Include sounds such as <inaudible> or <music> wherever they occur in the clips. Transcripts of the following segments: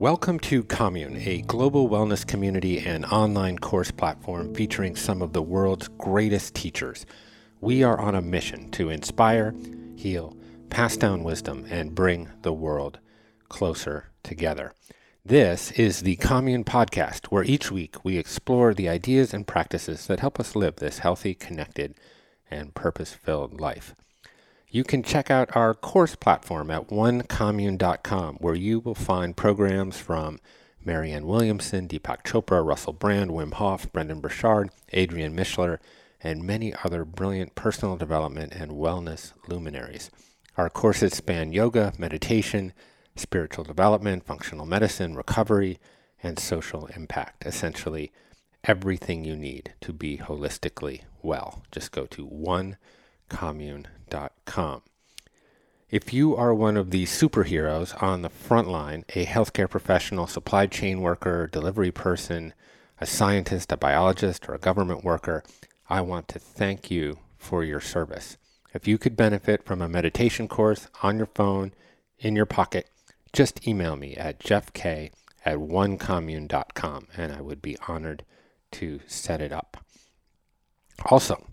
Welcome to Commune, a global wellness community and online course platform featuring some of the world's greatest teachers. We are on a mission to inspire, heal, pass down wisdom, and bring the world closer together. This is the Commune Podcast, where each week we explore the ideas and practices that help us live this healthy, connected, and purpose filled life. You can check out our course platform at onecommune.com, where you will find programs from Marianne Williamson, Deepak Chopra, Russell Brand, Wim Hof, Brendon Burchard, Adriene Mishler, and many other brilliant personal development and wellness luminaries. Our courses span yoga, meditation, spiritual development, functional medicine, recovery, and social impact. Essentially, everything you need to be holistically well. Just go to onecommune.com if you are one of the superheroes on the front line, a healthcare professional, supply chain worker, delivery person, a scientist, a biologist, or a government worker, I want to thank you for your service. If you could benefit from a meditation course on your phone, in your pocket, just email me at jeffk at onecommune.com and I would be honored to set it up. Also,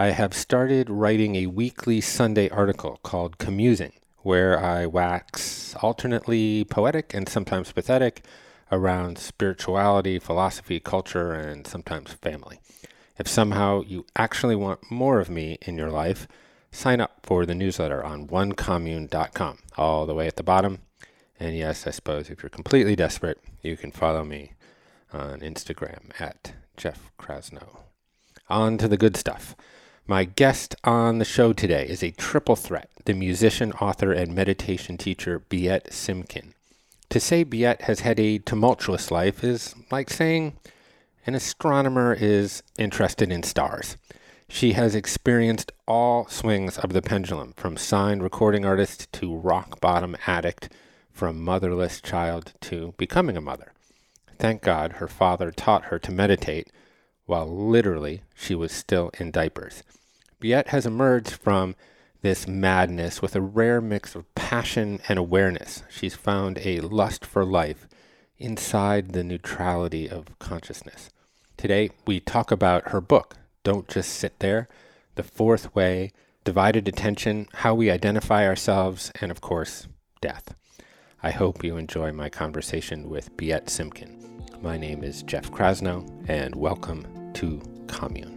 I have started writing a weekly Sunday article called Commusing, where I wax alternately poetic and sometimes pathetic around spirituality, philosophy, culture, and sometimes family. If somehow you actually want more of me in your life, sign up for the newsletter on onecommune.com, all the way at the bottom. And yes, I suppose if you're completely desperate, you can follow me on Instagram at Jeff Krasno. On to the good stuff. My guest on the show today is a triple threat the musician, author, and meditation teacher Biet Simkin. To say Biet has had a tumultuous life is like saying an astronomer is interested in stars. She has experienced all swings of the pendulum, from signed recording artist to rock bottom addict, from motherless child to becoming a mother. Thank God her father taught her to meditate while literally she was still in diapers. Biet has emerged from this madness with a rare mix of passion and awareness. She's found a lust for life inside the neutrality of consciousness. Today, we talk about her book, Don't Just Sit There, The Fourth Way, Divided Attention, How We Identify Ourselves, and of course, Death. I hope you enjoy my conversation with Biet Simkin. My name is Jeff Krasno, and welcome to Commune.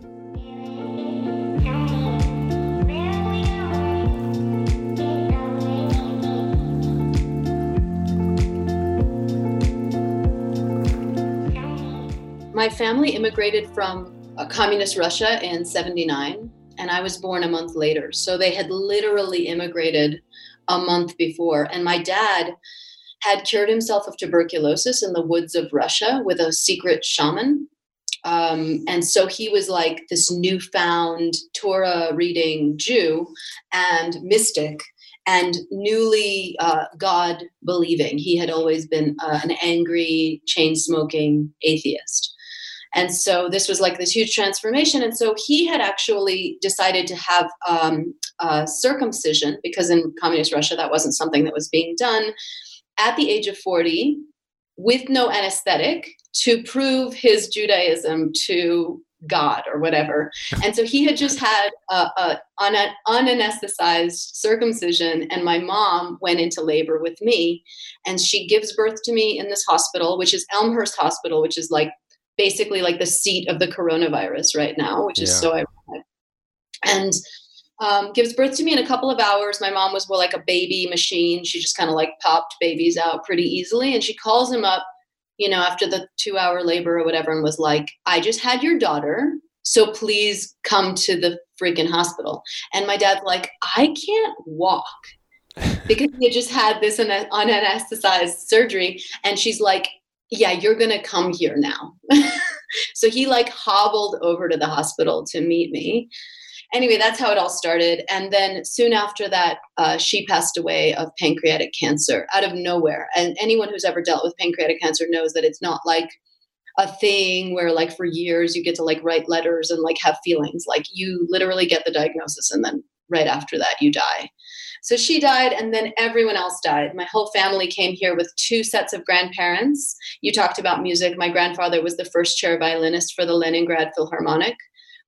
My family immigrated from uh, communist Russia in 79, and I was born a month later. So they had literally immigrated a month before. And my dad had cured himself of tuberculosis in the woods of Russia with a secret shaman. Um, and so he was like this newfound Torah reading Jew and mystic and newly uh, God believing. He had always been uh, an angry, chain smoking atheist. And so this was like this huge transformation. And so he had actually decided to have um, circumcision because in communist Russia that wasn't something that was being done at the age of 40 with no anesthetic to prove his Judaism to God or whatever. And so he had just had a, a, an unanesthetized circumcision, and my mom went into labor with me, and she gives birth to me in this hospital, which is Elmhurst Hospital, which is like basically like the seat of the coronavirus right now, which yeah. is so ironic. And um, gives birth to me in a couple of hours. My mom was more like a baby machine. She just kind of like popped babies out pretty easily. And she calls him up, you know, after the two hour labor or whatever, and was like, I just had your daughter. So please come to the freaking hospital. And my dad's like, I can't walk <laughs> because he just had this unanesthetized surgery. And she's like, yeah, you're going to come here now. <laughs> so he like hobbled over to the hospital to meet me. Anyway, that's how it all started. And then soon after that, uh, she passed away of pancreatic cancer out of nowhere. And anyone who's ever dealt with pancreatic cancer knows that it's not like a thing where like for years you get to like write letters and like have feelings like you literally get the diagnosis and then right after that you die So she died, and then everyone else died. My whole family came here with two sets of grandparents. You talked about music. My grandfather was the first chair violinist for the Leningrad Philharmonic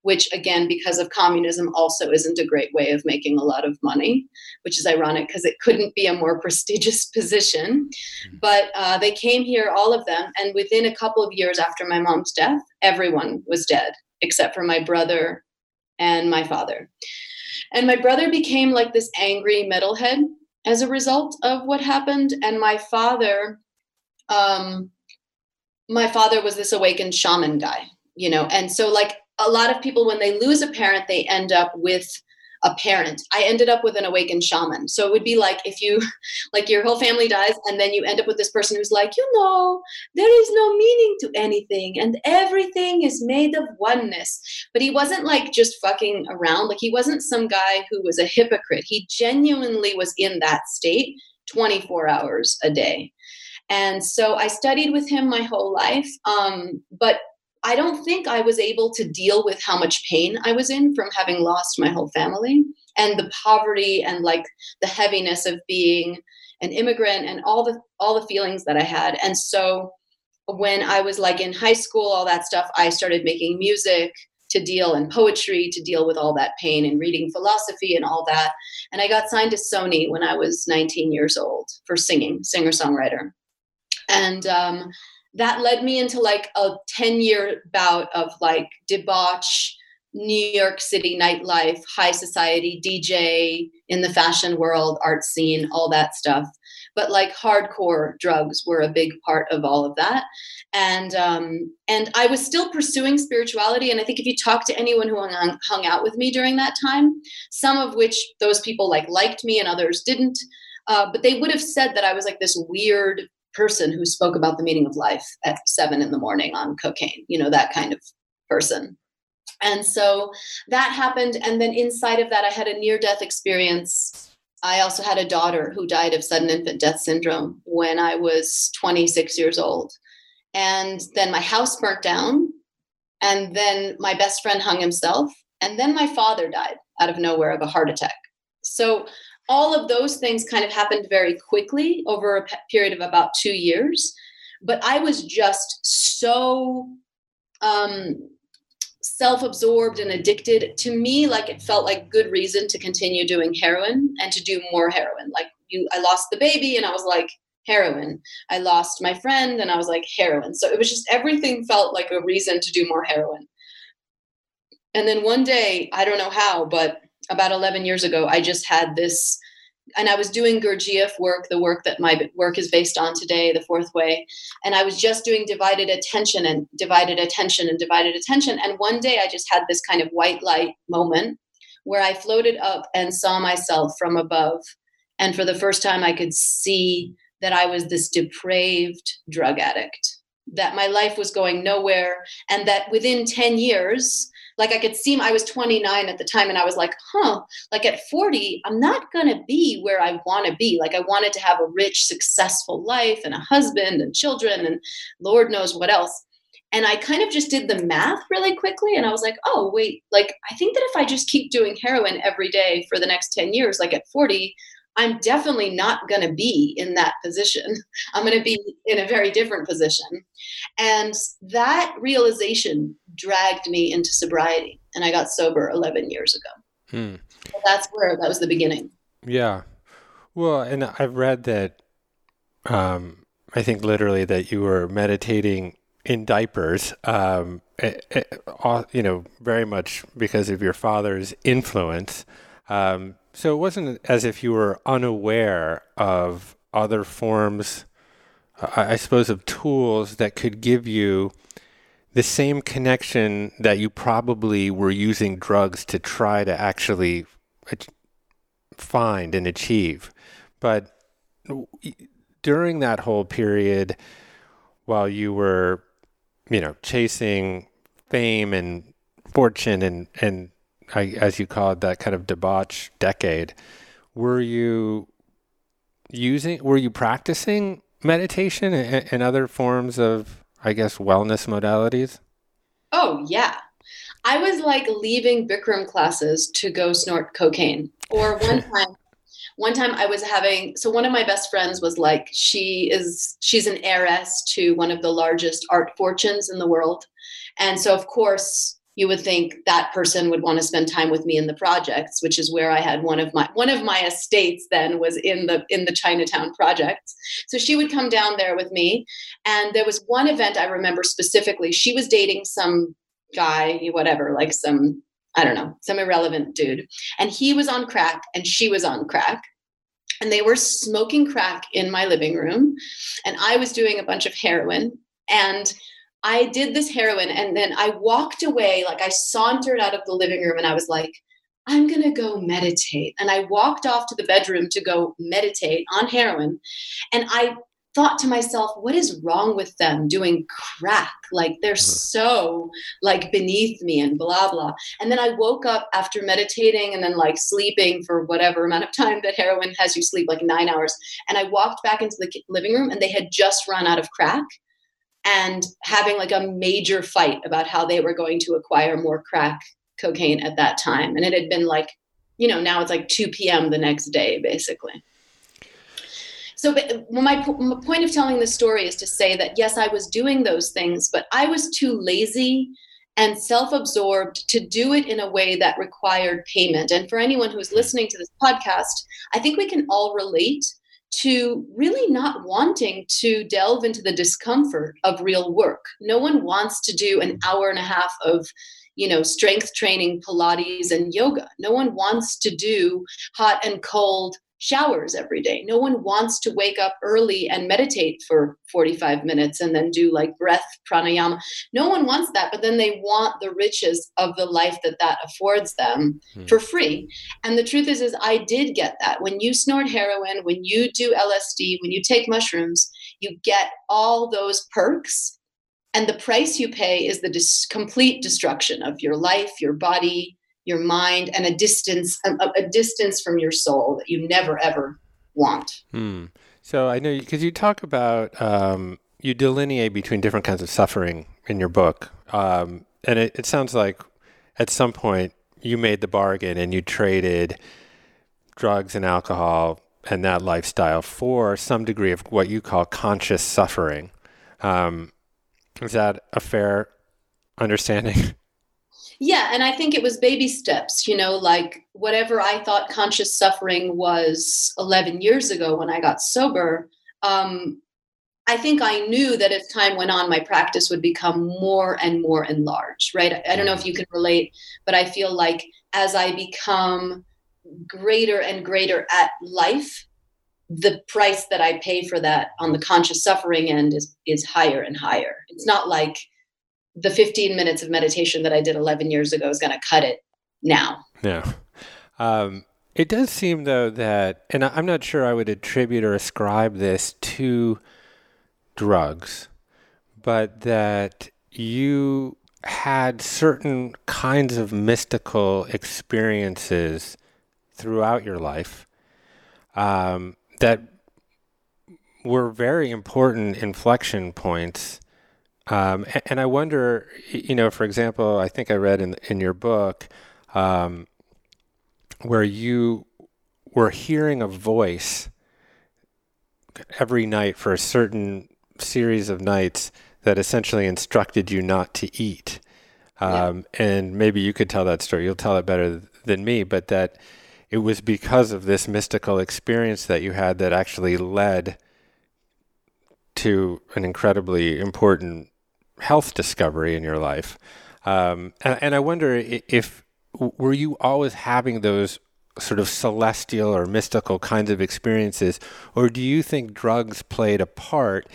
which again because of communism also isn't a great way of making a lot of money which is ironic because it couldn't be a more <laughs> prestigious position. Mm-hmm. but uh, they came here all of them and within a couple of years after my mom's death everyone was dead except for my brother and my father. And my brother became like this angry metalhead as a result of what happened and my father um my father was this awakened shaman guy you know? And so like a lot of people when they lose a parent they end up with a parent. I ended up with an awakened shaman. So it would be like if you <laughs> like your whole family dies and then you end up with this person who's like you know there is no meaning to anything and everything is made of oneness. But he wasn't like just fucking around. Like he wasn't some guy who was a hypocrite. He genuinely was in that state 24 hours a day. And so i studied with him my whole life um, but I don't think I was able to deal with how much pain I was in from having lost my whole family and the poverty and like the heaviness of being an immigrant and all the all the feelings that I had. And so when I was like in high school, all that stuff, I started making music to deal in poetry to deal with all that pain and reading philosophy and all that. And I got signed to Sony when I was 19 years old for singing, singer songwriter. And um, that led me into like a 10 year bout of like debauch new york city nightlife high society dj in the fashion world art scene all that stuff. But like hardcore drugs were a big part of all of that. And um, and i was still pursuing spirituality. And i think if you talk to anyone who hung, hung out with me during that time some of which those people like liked me and others didn't uh, but they would have said that i was like this weird person who spoke about the meaning of life at seven in the morning on cocaine, you know, that kind of person. And so that happened. And then inside of that, I had a near death experience. I also had a daughter who died of sudden infant death syndrome when I was 26 years old. And then my house burnt down. And then my best friend hung himself. And then my father died out of nowhere of a heart attack. So all of those things kind of happened very quickly over a period of about two years. But I was just so um, self absorbed and addicted. To me, like it felt like good reason to continue doing heroin and to do more heroin. Like you, I lost the baby and I was like, heroin. I lost my friend and I was like, heroin. So it was just everything felt like a reason to do more heroin. And then one day, I don't know how, but about 11 years ago, I just had this, and I was doing Gurdjieff work, the work that my work is based on today, the fourth way. And I was just doing divided attention and divided attention and divided attention. And one day I just had this kind of white light moment where I floated up and saw myself from above. And for the first time, I could see that I was this depraved drug addict, that my life was going nowhere, and that within 10 years, like I could see I was 29 at the time and I was like, huh, like at 40, I'm not going to be where I want to be. Like I wanted to have a rich, successful life and a husband and children and Lord knows what else. And I kind of just did the math really quickly and I was like, oh, wait, like I think that if I just keep doing heroin every day for the next 10 years, like at 40, I'm definitely not going to be in that position. <laughs> I'm going to be in a very different position. And that realization dragged me into sobriety. And I got sober 11 years ago. Hmm. So that's where that was the beginning. Yeah. Well, and I've read that, um, I think literally that you were meditating in diapers, um, it, it, you know, very much because of your father's influence. Um, so it wasn't as if you were unaware of other forms, I suppose, of tools that could give you the same connection that you probably were using drugs to try to actually find and achieve. But during that whole period, while you were, you know, chasing fame and fortune and, and I, as you call it, that kind of debauch decade, were you using, were you practicing meditation and, and other forms of, I guess, wellness modalities? Oh, yeah. I was like leaving Bikram classes to go snort cocaine. Or <laughs> one time, one time I was having so one of my best friends was like she is she's an heiress to one of the largest art fortunes in the world. And so of course you would think that person would want to spend time with me in the projects which is where i had one of my one of my estates then was in the in the chinatown projects so she would come down there with me and there was one event i remember specifically she was dating some guy whatever like some I don't know, some irrelevant dude. And he was on crack and she was on crack. And they were smoking crack in my living room. And I was doing a bunch of heroin. And I did this heroin. And then I walked away, like I sauntered out of the living room and I was like, I'm going to go meditate. And I walked off to the bedroom to go meditate on heroin. And I thought to myself what is wrong with them doing crack like they're mm-hmm. so like beneath me and blah blah and then i woke up after meditating and then like sleeping for whatever amount of time that heroin has you sleep like nine hours and i walked back into the living room and they had just run out of crack and having like a major fight about how they were going to acquire more crack cocaine at that time. And it had been like you know now it's like 2 p.m the next day basically. So my, my point of telling the story is to say that yes i was doing those things but i was too lazy and self-absorbed to do it in a way that required payment. And for anyone who's listening to this podcast i think we can all relate to really not wanting to delve into the discomfort of real work. No one wants to do an hour and a half of you know strength training pilates and yoga. No one wants to do hot and cold showers every day. No one wants to wake up early and meditate for 45 minutes and then do like breath pranayama. No one wants that, but then they want the riches of the life that that affords them hmm. for free. And the truth is is I did get that. When you snort heroin, when you do LSD, when you take mushrooms, you get all those perks and the price you pay is the dis- complete destruction of your life, your body, your mind and a distance a, a distance from your soul that you never ever want hmm. so i know because you talk about um, you delineate between different kinds of suffering in your book um, and it, it sounds like at some point you made the bargain and you traded drugs and alcohol and that lifestyle for some degree of what you call conscious suffering. Um, is that a fair understanding? <laughs> Yeah, and I think it was baby steps, you know, like whatever I thought conscious suffering was 11 years ago when I got sober. Um, I think I knew that as time went on, my practice would become more and more enlarged, right? I don't know if you can relate, but I feel like as I become greater and greater at life, the price that I pay for that on the conscious suffering end is is higher and higher. It's not like the 15 minutes of meditation that I did 11 years ago is going to cut it now. Yeah. Um, it does seem, though, that, and I'm not sure I would attribute or ascribe this to drugs, but that you had certain kinds of mystical experiences throughout your life um, that were very important inflection points um, and, I wonder, you know, for example, I think I read in in your book um, where you were hearing a voice every night for a certain series of nights that essentially instructed you not to eat. Um, yeah. And maybe you could tell that story. You'll tell it better than me, but that it was because of this mystical experience that you had that actually led to an incredibly important health discovery in your life. Um, and, and I wonder if were you always having those sort of celestial or mystical kinds of experiences, or do you think drugs played a part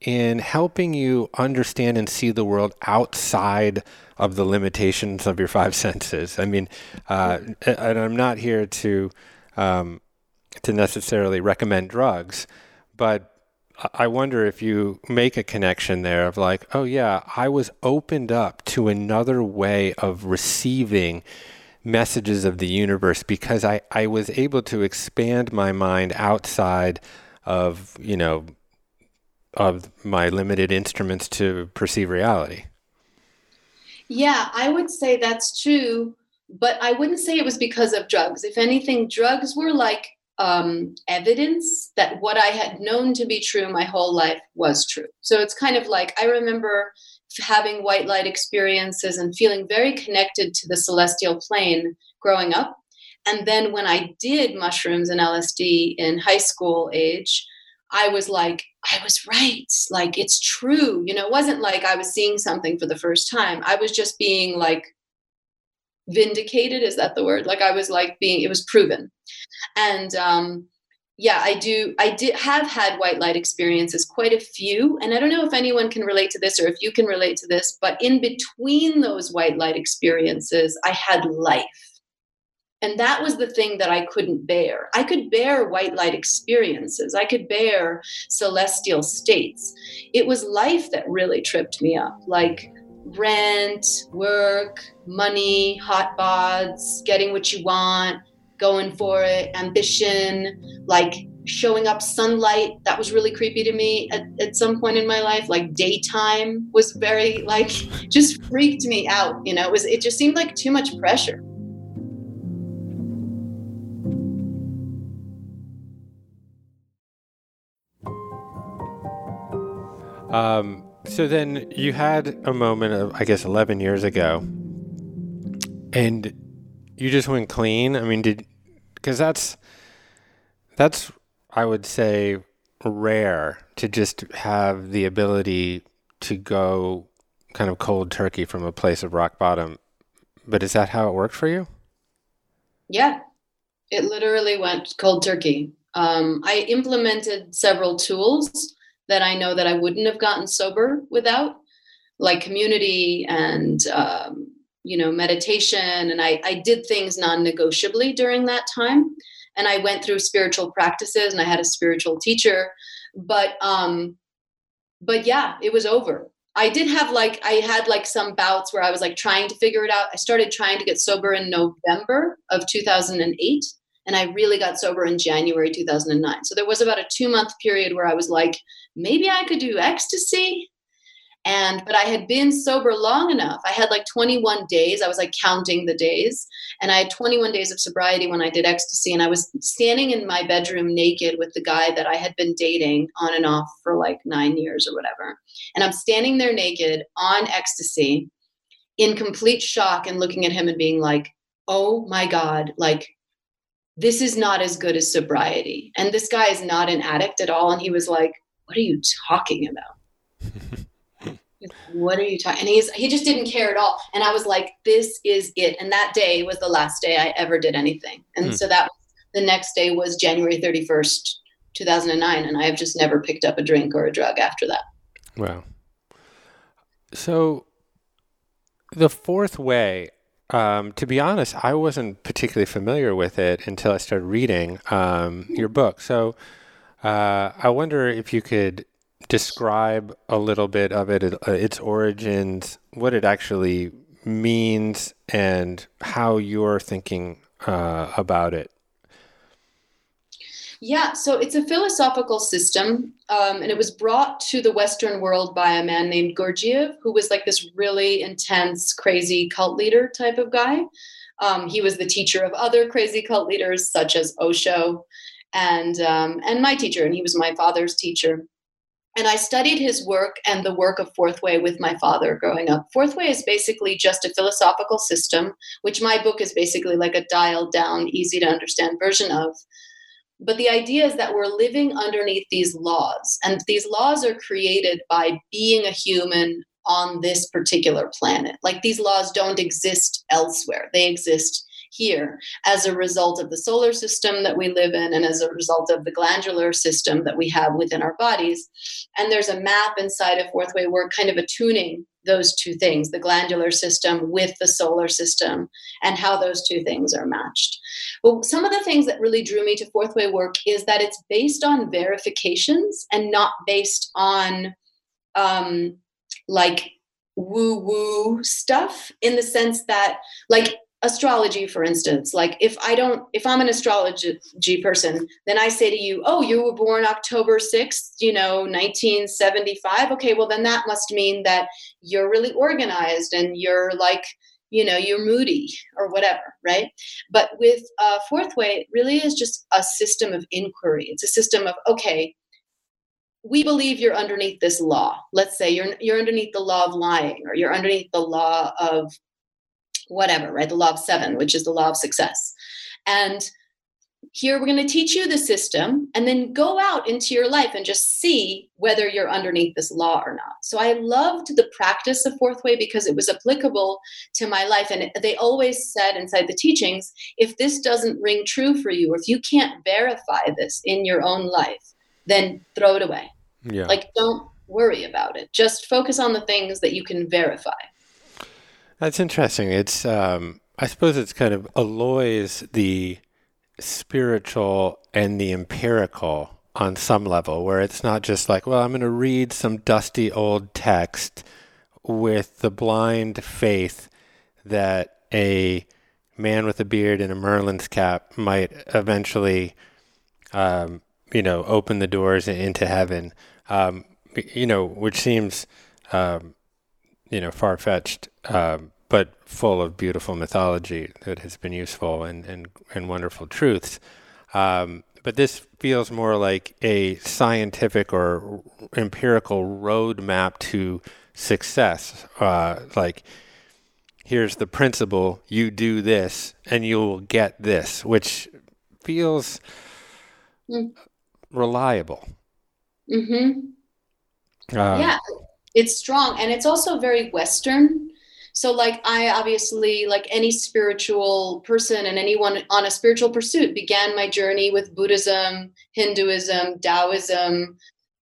in helping you understand and see the world outside of the limitations of your five <laughs> senses? I mean, uh, and I'm not here to um, to necessarily recommend drugs, but I wonder if you make a connection there of like, oh yeah, I was opened up to another way of receiving messages of the universe because I, I was able to expand my mind outside of, you know, of my limited instruments to perceive reality. Yeah, I would say that's true, but I wouldn't say it was because of drugs. If anything, drugs were like um, evidence that what I had known to be true my whole life was true. So it's kind of like I remember having white light experiences and feeling very connected to the celestial plane growing up. And then when I did mushrooms and LSD in high school age, I was like, I was right. Like, it's true. You know, it wasn't like I was seeing something for the first time. I was just being like vindicated. Is that the word? Like, I was like being, it was proven. And, um, yeah, I do. I did have had white light experiences, quite a few. And I don't know if anyone can relate to this or if you can relate to this, but in between those white light experiences, I had life and that was the thing that I couldn't bear. I could bear white light experiences, I could bear celestial states. It was life that really tripped me up, like rent, work, money, hot bods, getting what you want, going for it, ambition, like showing up sunlight. That was really creepy to me at, at some point in my life. Like daytime was very like <laughs> just freaked me out you know? It was it just seemed like too much pressure. Um, so then you had a moment of, I guess, 11 years ago, and you just went clean. I mean, did because that's that's I would say rare to just have the ability to go kind of cold turkey from a place of rock bottom. But is that how it worked for you? Yeah, it literally went cold turkey. Um, I implemented several tools that I know that I wouldn't have gotten sober without, like community and um, you know meditation. And I, I did things non-negotiably during that time. And I went through spiritual practices, and I had a spiritual teacher. But um, but yeah, it was over. I did have like I had like some bouts where I was like trying to figure it out. I started trying to get sober in November of 2008 and I really got sober in January 2009. So there was about a 2 month period where I was like maybe I could do ecstasy. And, but I had been sober long enough. I had like 21 days. I was like counting the days. And I had 21 days of sobriety when I did ecstasy. And I was standing in my bedroom naked with the guy that I had been dating on and off for like nine years or whatever. And I'm standing there naked on ecstasy in complete shock and looking at him and being like, oh my God, like this is not as good as sobriety. And this guy is not an addict at all. And he was like, what are you talking about? what are you talking? And he's he just didn't care at all. And I was like, this is it. And that day was the last day I ever did anything. And mm. so that the next day was January 31st, 2009. And I have just never picked up a drink or a drug after that. Wow. So the fourth way, um, to be honest, I wasn't particularly familiar with it until I started reading um, your book. So uh, I wonder if you could describe a little bit of it, uh, its origins, what it actually means, and how you're thinking uh, about it. Yeah, so it's a philosophical system, um, and it was brought to the Western world by a man named Gurdjieff, who was like this really intense, crazy cult leader type of guy. Um, he was the teacher of other crazy cult leaders, such as Osho and um, and my teacher, and he was my father's teacher. And I studied his work and the work of Fourth Way with my father growing up. Fourth Way is basically just a philosophical system, which my book is basically like a dialed down, easy to understand version of. But the idea is that we're living underneath these laws, and these laws are created by being a human on this particular planet. Like these laws don't exist elsewhere, they exist here as a result of the solar system that we live in and as a result of the glandular system that we have within our bodies. And there's a map inside of Fourth Way Work kind of attuning those two things the glandular system with the solar system and how those two things are matched. But some of the things that really drew me to Fourth Way Work is that it's based on verifications and not based on um, like woo woo stuff in the sense that like astrology for instance like if i don't if i'm an astrology person then i say to you oh you were born october 6th you know 1975 okay well then that must mean that you're really organized and you're like you know you're moody or whatever right? But with uh, fourth way it really is just a system of inquiry. It's a system of okay we believe you're underneath this law. Let's say you're you're underneath the law of lying or you're underneath the law of whatever right? The law of seven which is the law of success. And here we're going to teach you the system and then go out into your life and just see whether you're underneath this law or not. So i loved the practice of fourth way because it was applicable to my life. And they always said inside the teachings if this doesn't ring true for you or if you can't verify this in your own life then throw it away. Yeah. Like don't worry about it. Just focus on the things that you can verify that's interesting. It's um i suppose it's kind of alloys the spiritual and the empirical on some level, where it's not just like, well, I'm going to read some dusty old text with the blind faith that a man with a beard and a Merlin's cap might eventually, um, you know, open the doors into heaven, um, you know, which seems, um, you know, far fetched. Um, but full of beautiful mythology that has been useful and, and, and wonderful truths. Um, but this feels more like a scientific or empirical roadmap to success. Uh, like, here's the principle, you do this, and you'll get this, which feels mm. reliable. Mm-hmm. Uh, yeah, it's strong. And it's also very Western. So like i obviously like any spiritual person and anyone on a spiritual pursuit began my journey with buddhism hinduism taoism.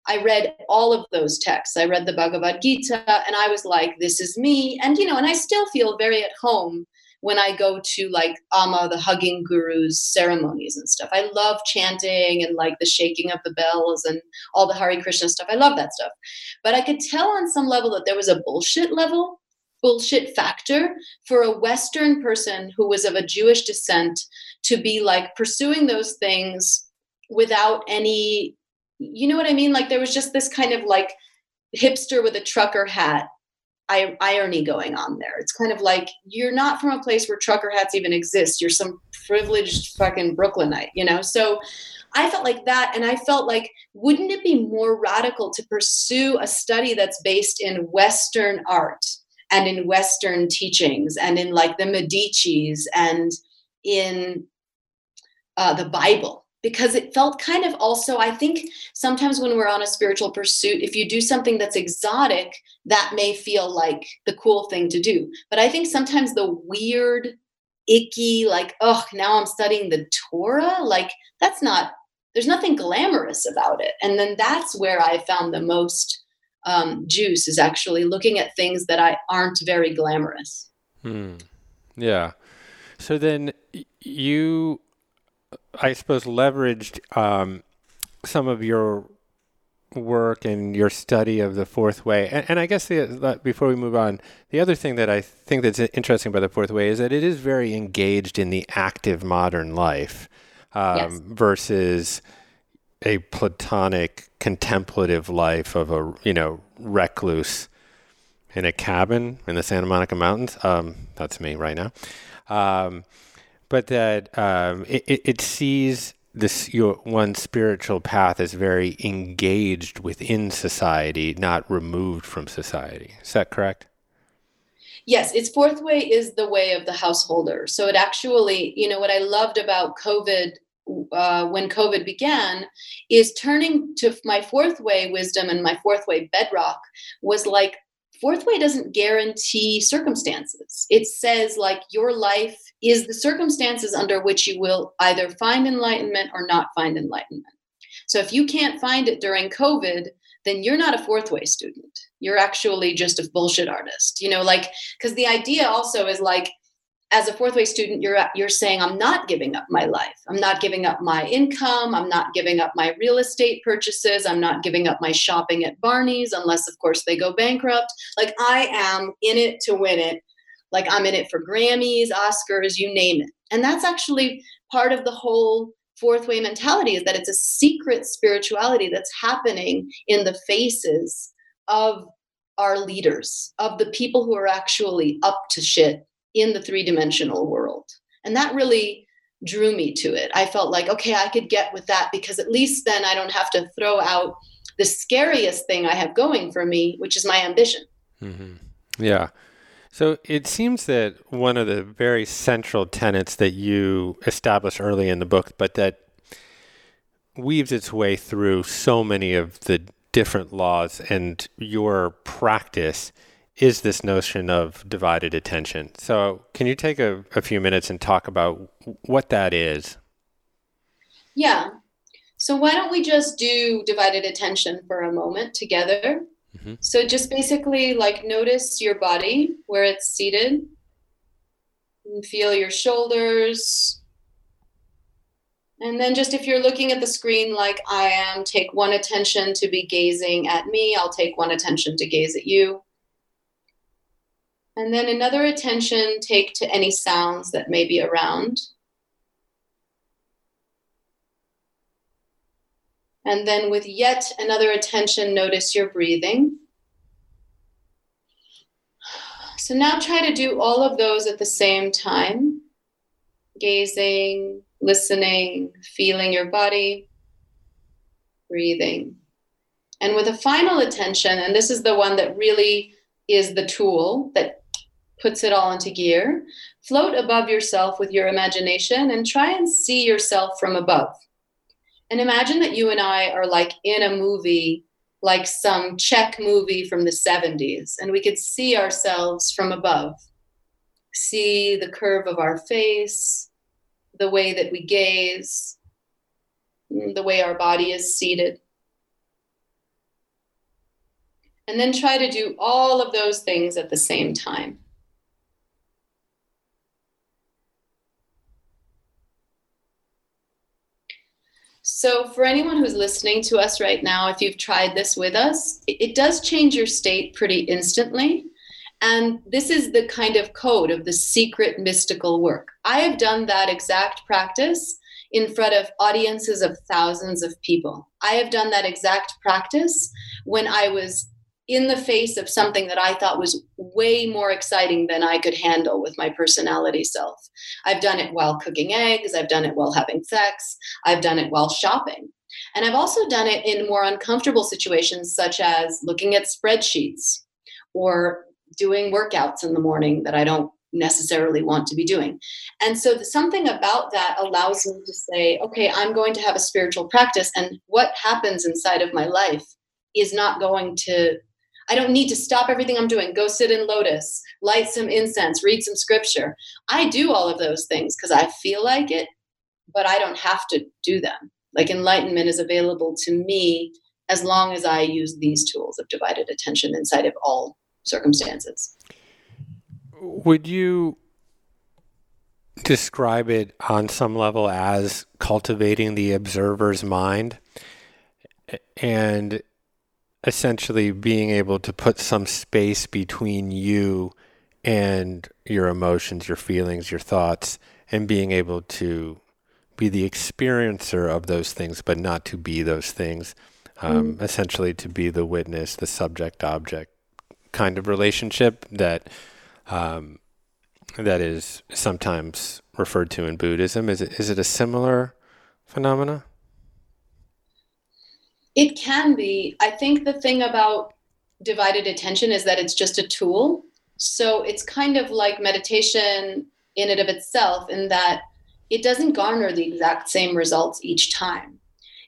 I read all of those texts. I read the bhagavad gita and i was like this is me. And you know and i still feel very at home when I go to like Amma, the hugging guru's ceremonies and stuff. I love chanting and like the shaking of the bells and all the Hare Krishna stuff. I love that stuff. But I could tell on some level that there was a bullshit level bullshit factor for a Western person who was of a Jewish descent to be like pursuing those things without any, you know what I mean? Like there was just this kind of like hipster with a trucker hat irony going on there. It's kind of like you're not from a place where trucker hats even exist. You're some privileged fucking Brooklynite, you know? So I felt like that. And I felt like, wouldn't it be more radical to pursue a study that's based in Western art and in Western teachings and in like the Medici's and in uh, the Bible because it felt kind of also i think sometimes when we're on a spiritual pursuit if you do something that's exotic that may feel like the cool thing to do but i think sometimes the weird icky like oh now i'm studying the torah like that's not there's nothing glamorous about it and then that's where i found the most um, juice is actually looking at things that I aren't very glamorous. Hmm. Yeah. So then you, I suppose, leveraged um, some of your work and your study of the fourth way. And, and I guess the, before we move on, the other thing that I think that's interesting about the fourth way is that it is very engaged in the active modern life um, yes. versus a platonic contemplative life of a you know recluse in a cabin in the Santa Monica Mountains. Um, that's me right now. Um, but that um, it, it, sees this your one spiritual path as very engaged within society, not removed from society. Is that correct? Yes, its fourth way is the way of the householder. So it actually, you know, what I loved about COVID uh, when COVID began is turning to my fourth way wisdom and my fourth way bedrock was like, fourth way doesn't guarantee circumstances. It says, like, your life is the circumstances under which you will either find enlightenment or not find enlightenment. So if you can't find it during COVID, then you're not a fourth way student. You're actually just a bullshit artist. You know, like, because the idea also is like, as a fourth way student you're you're saying i'm not giving up my life. I'm not giving up my income. I'm not giving up my real estate purchases. I'm not giving up my shopping at barney's unless of course they go bankrupt. Like i am in it to win it. Like i'm in it for grammys oscars you name it. And that's actually part of the whole fourth way mentality is that it's a secret spirituality that's happening in the faces of our leaders of the people who are actually up to shit in the three dimensional world. And that really drew me to it. I felt like, okay, I could get with that because at least then I don't have to throw out the scariest thing I have going for me, which is my ambition. Mm-hmm. Yeah. So it seems that one of the very central tenets that you establish early in the book, but that weaves its way through so many of the different laws and your practice is this notion of divided attention. So, can you take a, a few minutes and talk about what that is? Yeah. So, why don't we just do divided attention for a moment together? Mm-hmm. So, just basically like notice your body where it's seated. And feel your shoulders, and then just if you're looking at the screen like I am, take one attention to be gazing at me. I'll take one attention to gaze at you. And then another attention take to any sounds that may be around. And then with yet another attention, notice your breathing. So now try to do all of those at the same time gazing, listening, feeling your body, breathing. And with a final attention, and this is the one that really is the tool that puts it all into gear, float above yourself with your imagination and try and see yourself from above. And imagine that you and I are like in a movie, like some Czech movie from the 70s, and we could see ourselves from above. See the curve of our face, the way that we gaze, mm, the way our body is seated. And then try to do all of those things at the same time. So, for anyone who's listening to us right now, if you've tried this with us, it, does change your state pretty instantly. And this is the kind of code of the secret mystical work. I have done that exact practice in front of audiences of thousands of people. I have done that exact practice when I was in the face of something that I thought was way more exciting than I could handle with my personality self. I've done it while cooking eggs, I've done it while having sex, I've done it while shopping. And I've also done it in more uncomfortable situations, such as looking at spreadsheets or doing workouts in the morning that I don't necessarily want to be doing. And so something about that allows me to say, okay, I'm going to have a spiritual practice and what happens inside of my life is not going to I don't need to stop everything I'm doing, go sit in lotus, light some incense, read some scripture. I do all of those things because I feel like it, but I don't have to do them. Like enlightenment is available to me as long as I use these tools of divided attention inside of all circumstances. Would you describe it on some level as cultivating the observer's mind and essentially being able to put some space between you and your emotions, your feelings, your thoughts, and being able to be the experiencer of those things, but not to be those things. Um, mm. Essentially, to be the witness, the subject object kind of relationship that um, that is sometimes referred to in Buddhism. Is it is it a similar phenomena? It can be. I think the thing about divided attention is that it's just a tool. So it's kind of like meditation in and of itself, in that it doesn't garner the exact same results each time.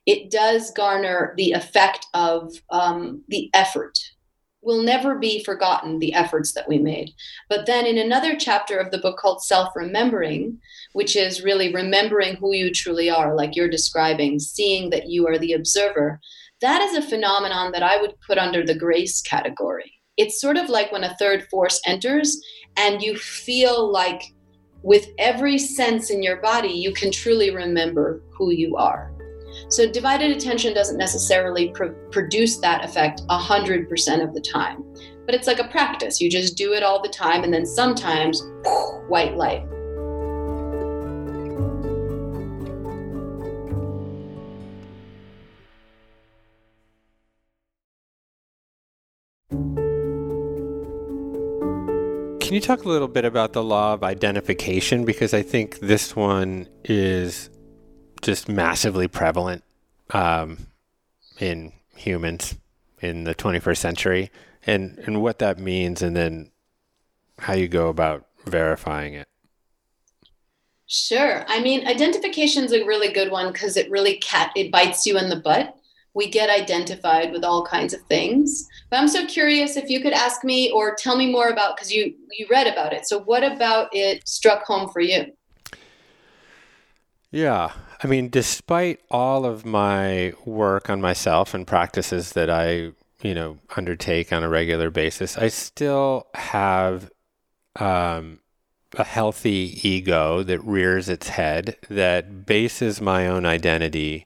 It does garner the effect of um, the effort will never be forgotten the efforts that we made. But then in another chapter of the book called Self Remembering, which is really remembering who you truly are, like you're describing, seeing that you are the observer, that is a phenomenon that I would put under the grace category. It's sort of like when a third force enters and you feel like with every sense in your body, you can truly remember who you are. So divided attention doesn't necessarily pr- produce that effect 100% of the time. But it's like a practice. You just do it all the time, and then sometimes, white light. Can you talk a little bit about the law of identification? Because I think this one is just massively prevalent um, in humans in the 21st century, and and what that means, and then how you go about verifying it. Sure. I mean, identification is a really good one because it really cat it bites you in the butt. We get identified with all kinds of things. But I'm so curious if you could ask me or tell me more about because you you read about it. So what about it struck home for you? Yeah. I mean, despite all of my work on myself and practices that I, you know, undertake on a regular basis, I still have um, a healthy ego that rears its head, that bases my own identity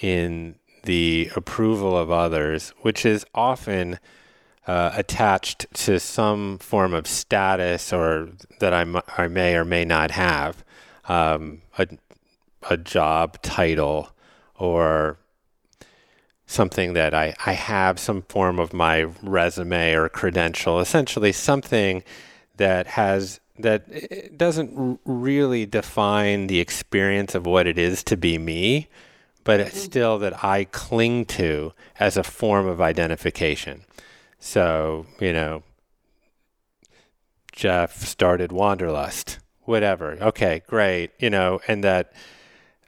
in the approval of others, which is often uh, attached to some form of status or that I, m- I may or may not have um, a, a job title or something that I, I have some form of my resume or credential, essentially something that has that doesn't really define the experience of what it is to be me, but it's mm-hmm. still that I cling to as a form of identification. So, you know, Jeff started Wanderlust, whatever. Okay, great. You know, and that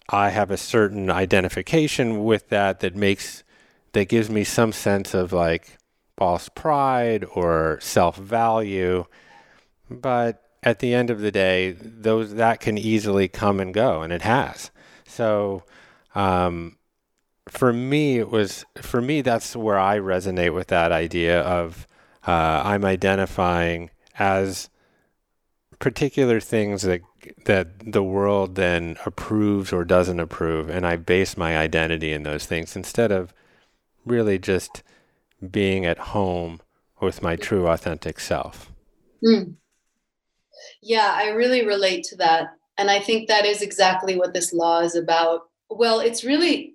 I have a certain identification with that that makes, that gives me some sense of like false pride or self value. But at the end of the day, those that can easily come and go, and it has. So, um, for me, it was for me that's where I resonate with that idea of uh, I'm identifying as particular things that that the world then approves or doesn't approve, and I base my identity in those things instead of really just being at home with my true authentic self. Mm. Yeah, I really relate to that. And I think that is exactly what this law is about. Well, it's really,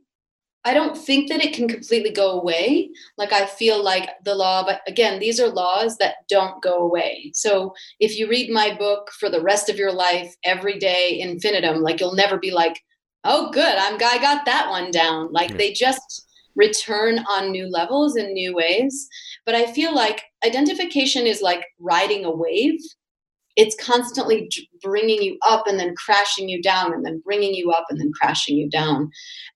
I don't think that it can completely go away. Like, I feel like the law, but again, these are laws that don't go away. So, if you read my book for the rest of your life, every day, infinitum, like, you'll never be like, oh, good, I'm, I got that one down. Like, yeah. they just return on new levels in new ways. But I feel like identification is like riding a wave it's constantly bringing you up and then crashing you down and then bringing you up and then crashing you down.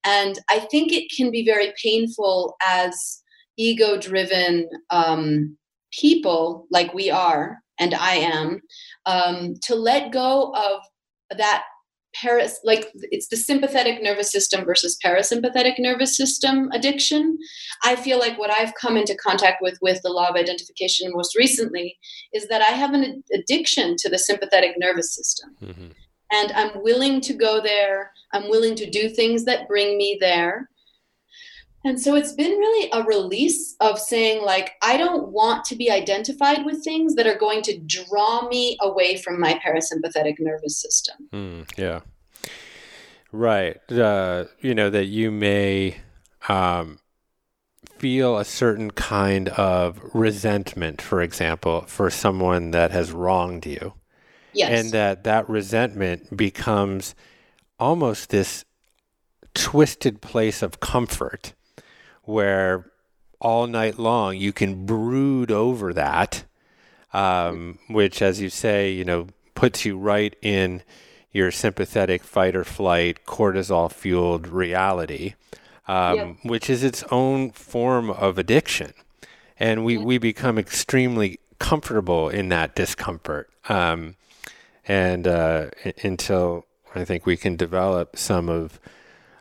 And i think it can be very painful as ego driven um, people like we are and i am um, to let go of that paras like it's the sympathetic nervous system versus parasympathetic nervous system addiction. I feel like what i've come into contact with with the law of identification most recently is that i have an addiction to the sympathetic nervous system. Mm-hmm. and i'm willing to go there. I'm willing to do things that bring me there and so it's been really a release of saying, like, I don't want to be identified with things that are going to draw me away from my parasympathetic nervous system. Mm, yeah. Right. Uh, you know, that you may um, feel a certain kind of resentment, for example, for someone that has wronged you. Yes. And that that resentment becomes almost this twisted place of comfort where all night long you can brood over that, um, which, as you say, you know, puts you right in your sympathetic fight or flight, cortisol fueled reality, um, yep. which is its own form of addiction. And we, yep. we become extremely comfortable in that discomfort. Um, and uh, until I think we can develop some of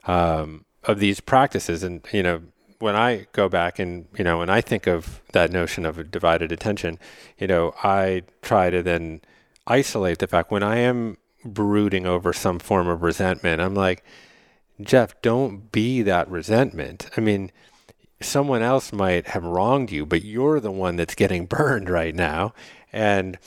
um, of these practices, and you know, when I go back and you know when I think of that notion of a divided attention, you know, I try to then isolate the fact when I am brooding over some form of resentment, I'm like, Jeff, don't be that resentment. I mean, someone else might have wronged you, but you're the one that's getting <laughs> burned right now, and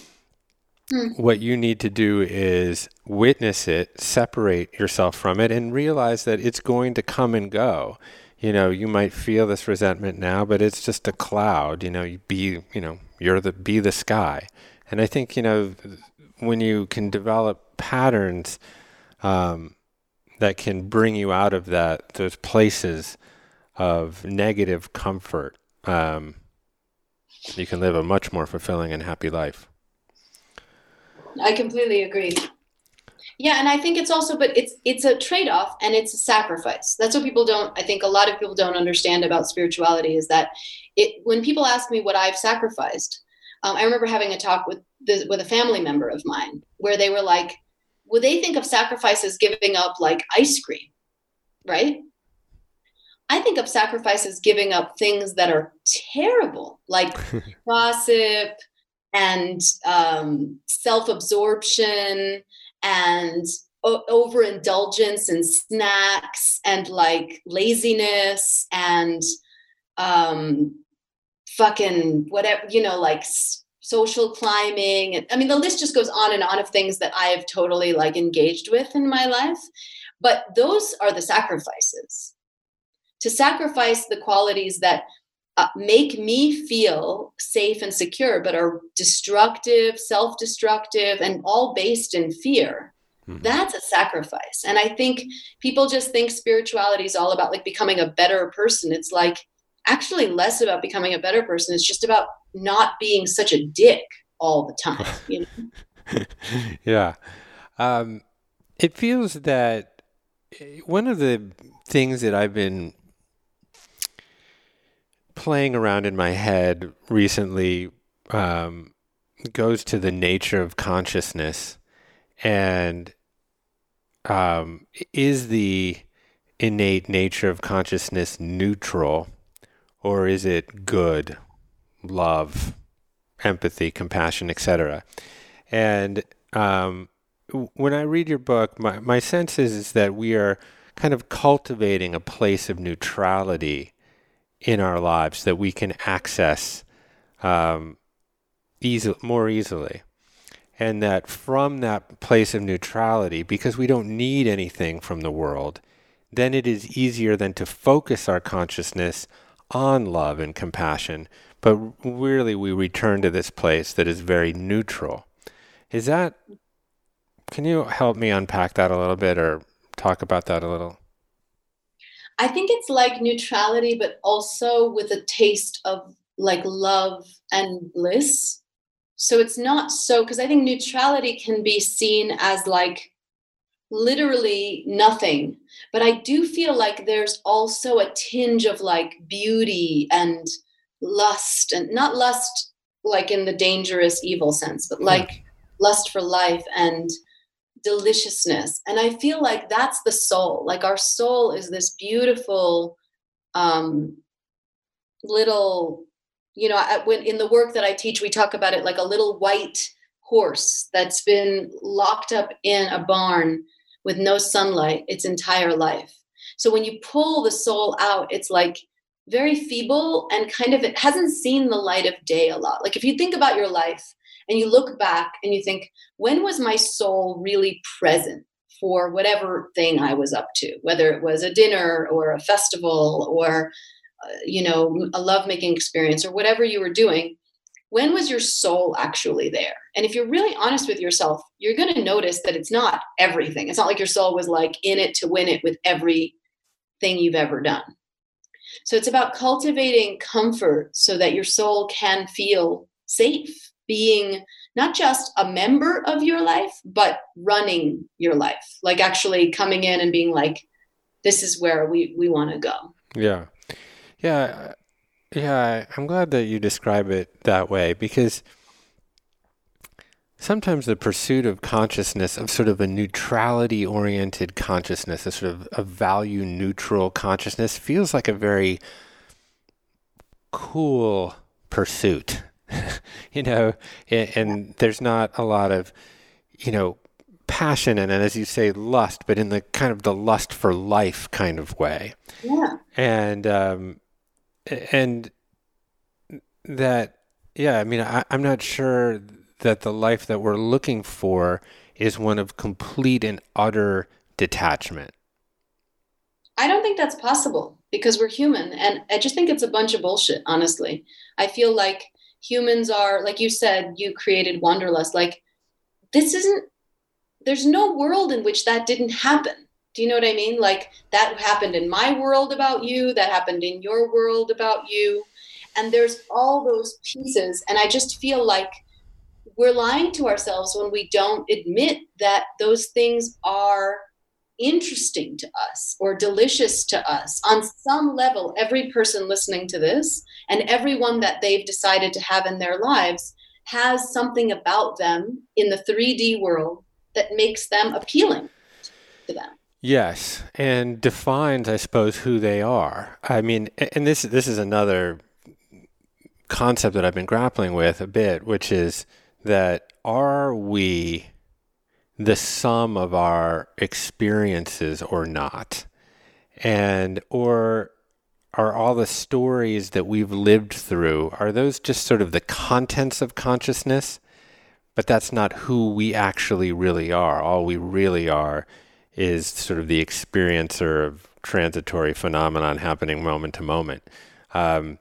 hmm. what you need to do is witness it, separate yourself from it, and realize that it's going to come and go you know, you might feel this resentment now, but it's just a cloud. You know, you be, you know, you're the be the sky, And I think, you know, when you can develop patterns um, that can bring you out of that, those places of negative comfort, um, you can live a much more fulfilling and happy life. I completely agree. Yeah, and I think it's also, but it's it's a trade off and it's a sacrifice. That's what people don't. I think a lot of people don't understand about spirituality is that it. When people ask me what I've sacrificed, um, I remember having a talk with the, with a family member of mine where they were like, "Would they think of sacrifice as giving up like ice cream, right?" I think of sacrifice as giving up things that are terrible, like <laughs> gossip and um, self absorption and o- overindulgence and snacks and like laziness and um, fucking whatever, you know, like s- social climbing. I mean, the list just goes on and on of things that I have totally like engaged with in my life. But those are the sacrifices. To sacrifice the qualities that uh, make me feel safe and secure, but are destructive, self destructive, and all based in fear. Mm-hmm. That's a sacrifice. And I think people just think spirituality is all about like becoming a better person. It's like actually less about becoming a better person. It's just about not being such a dick all the time. <laughs> You know? <laughs> yeah. Um, it feels that eh, one of the things that I've been playing around in my head recently um, goes to the nature of consciousness and um, is the innate nature of consciousness neutral or is it good love empathy compassion etc and um, when i read your book my, my sense is, is that we are kind of cultivating a place of neutrality in our lives that we can access um, easy, more easily. And that from that place of neutrality, because we don't need anything from the world, then it is easier than to focus our consciousness on love and compassion. But really, we return to this place that is very neutral. Is that, can you help me unpack that a little bit or talk about that a little? I think it's like neutrality, but also with a taste of like love and bliss. So it's not so, because I think neutrality can be seen as like literally nothing. But I do feel like there's also a tinge of like beauty and lust, and not lust like in the dangerous evil sense, but like lust for life and deliciousness. And i feel like that's the soul. Like our soul is this beautiful um little you know I, when in the work that i teach we talk about it like a little white horse that's been locked up in a barn with no sunlight its entire life. So when you pull the soul out it's like very feeble and kind of it hasn't seen the light of day a lot. Like if you think about your life and you look back and you think, when was my soul really present for whatever thing I was up to, whether it was a dinner or a festival or, uh, you know, a lovemaking experience or whatever you were doing? When was your soul actually there? And if you're really honest with yourself, you're going to notice that it's not everything. It's not like your soul was like in it to win it with every thing you've ever done. So it's about cultivating comfort so that your soul can feel safe being not just a member of your life, but running your life, like actually coming in and being like, this is where we, we want to go. Yeah. Yeah. Yeah. I'm glad that you describe it that way because sometimes the pursuit of consciousness, of sort of a neutrality oriented consciousness, a sort of a value neutral consciousness, feels like a very cool pursuit <laughs> you know, and, and, there's not a lot of, you know, passion and, and as you say, lust, but in the kind of the lust for life kind of way. Yeah. And, um, and that, yeah, I mean, I, I'm not sure that the life that we're looking for is one of complete and utter detachment. I don't think that's possible because we're human. And I just think it's a bunch of bullshit, honestly. I feel like humans are like you said you created wanderlust. Like this isn't there's no world in which that didn't happen. Do you know what i mean? Like that happened in my world about you that happened in your world about you. And there's all those pieces. And i just feel like we're lying to ourselves when we don't admit that those things are interesting to us or delicious to us on some level every person listening to this and everyone that they've decided to have in their lives has something about them in the 3D world that makes them appealing to them. Yes and defines i suppose who they are. I mean and this this is another concept that i've been grappling with a bit which is that are we the sum of our experiences or not? And, or are all the stories that we've lived through, are those just sort of the contents of consciousness? But that's not who we actually really are. All we really are is sort of the experiencer of transitory phenomenon happening moment to moment. Um,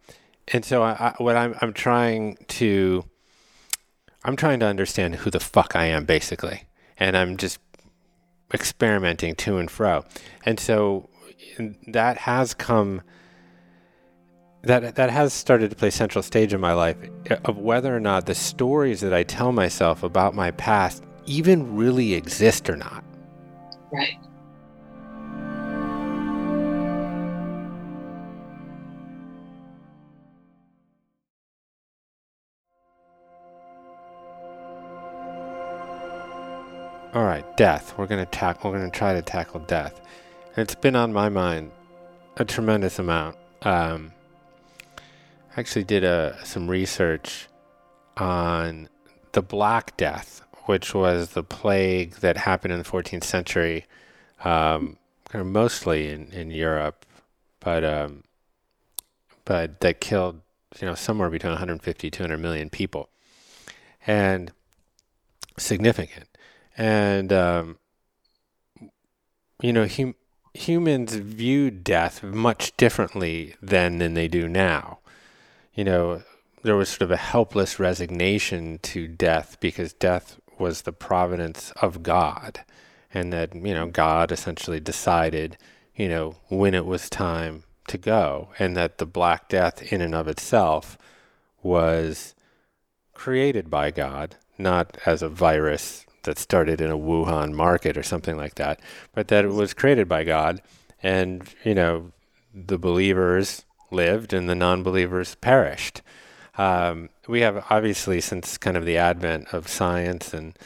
and so, I, I, what I'm, I'm trying to, I'm trying to understand who the fuck I am, basically and I'm just experimenting to and fro. And so that has come that that has started to play central stage in my life eh, of whether or not the stories that I tell myself about my past even really exist or not. Right. All right, death. We're gonna tack. We're gonna try to tackle death. And it's been on my mind a tremendous amount. Um, I actually did a, some research on the Black Death, which was the plague that happened in the 14th century, um, kind of mostly in, in Europe, but um, but that killed you know somewhere between 150 200 million people, and significant and um, you know, hum- humans view death much differently then than they do now. You know, there was sort of a helpless resignation to death because death was the providence of God, and that you know God essentially decided, you know, when it was time to go, and that the Black Death in and of itself was created by God, not as a virus that started in a Wuhan market or something like that, but that it was created by God, and you know, the believers lived and the non-believers perished. Um, we have obviously since kind of the advent of science and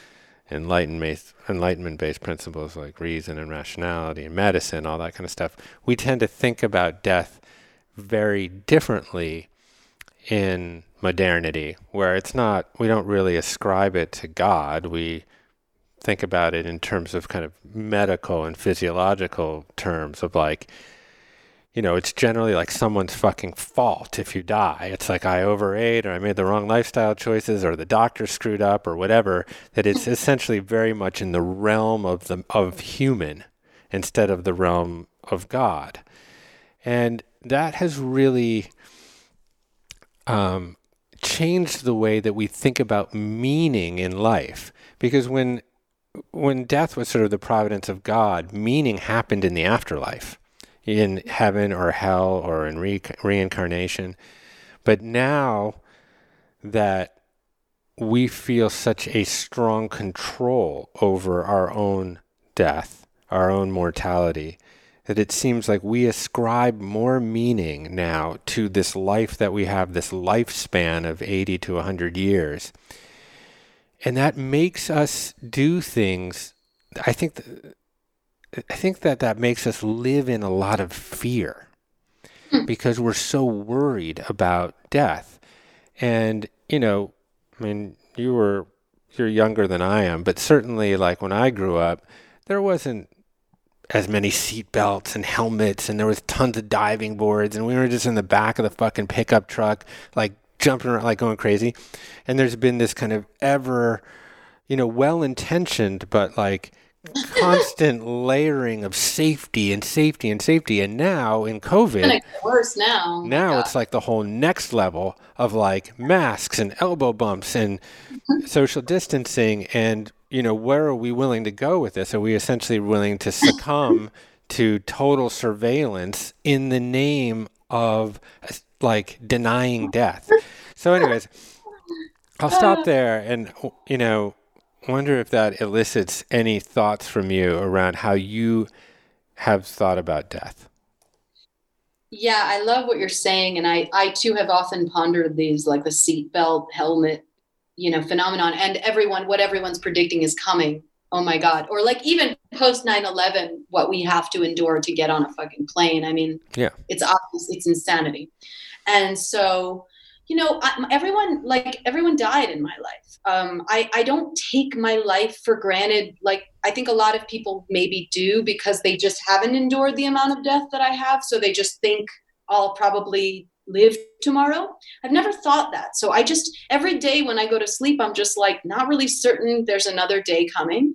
enlightenment based principles like reason and rationality and medicine, all that kind of stuff, we tend to think about death very differently in modernity, where it's not, we don't really ascribe it to God. We think about it in terms of kind of medical and physiological terms of like, you know, it's generally like someone's fucking fault if you die. It's like I overate or I made the wrong lifestyle choices or the doctor screwed up or whatever. That it's <laughs> essentially very much in the realm of the of human instead of the realm of God, and that has really um, changed the way that we think about meaning in life. Because when when death was sort of the providence of God, meaning happened in the afterlife, in heaven or hell or in re- reincarnation. But now that we feel such a strong control over our own death, our own mortality, that it seems like we ascribe more meaning now to this life that we have, this lifespan of 80 to 100 years and that makes us do things. I think. Th- I think that that makes us live in a lot of fear hmm. because we're so worried about death. And you know, I mean, you were you're younger than I am, but certainly, like when I grew up, there wasn't as many seat belts and helmets and there was tons of diving boards and we were just in the back of the fucking pickup truck like jumping around like going crazy. And there's been this kind of ever, you know, well intentioned, but like constant <laughs> layering of safety and safety and safety. And now in COVID, it's worse now. Now it's like the whole next level of like masks and elbow bumps and <laughs> social distancing. And, you know, where are we willing to go with this? Are we essentially willing to succumb <laughs> to total surveillance in the name of like denying <laughs> death? So, anyways, I'll stop <laughs> there and, you know, wonder if that elicits any thoughts from you around how you have thought about death. Yeah, I love what you're saying, and I I too have often pondered these like the seatbelt helmet, you know, phenomenon, and everyone what everyone's predicting is coming. Oh my God! Or like even post 9/11, what we have to endure to get on a fucking plane. I mean, yeah, it's obvious, it's insanity, and so you know, I, everyone like everyone died in my life. Um, I I don't take my life for granted. Like I think a lot of people maybe do because they just haven't endured the amount of death that I have, so they just think I'll probably live tomorrow. I've never thought that. So I just every day when I go to sleep, I'm just like not really certain there's another day coming.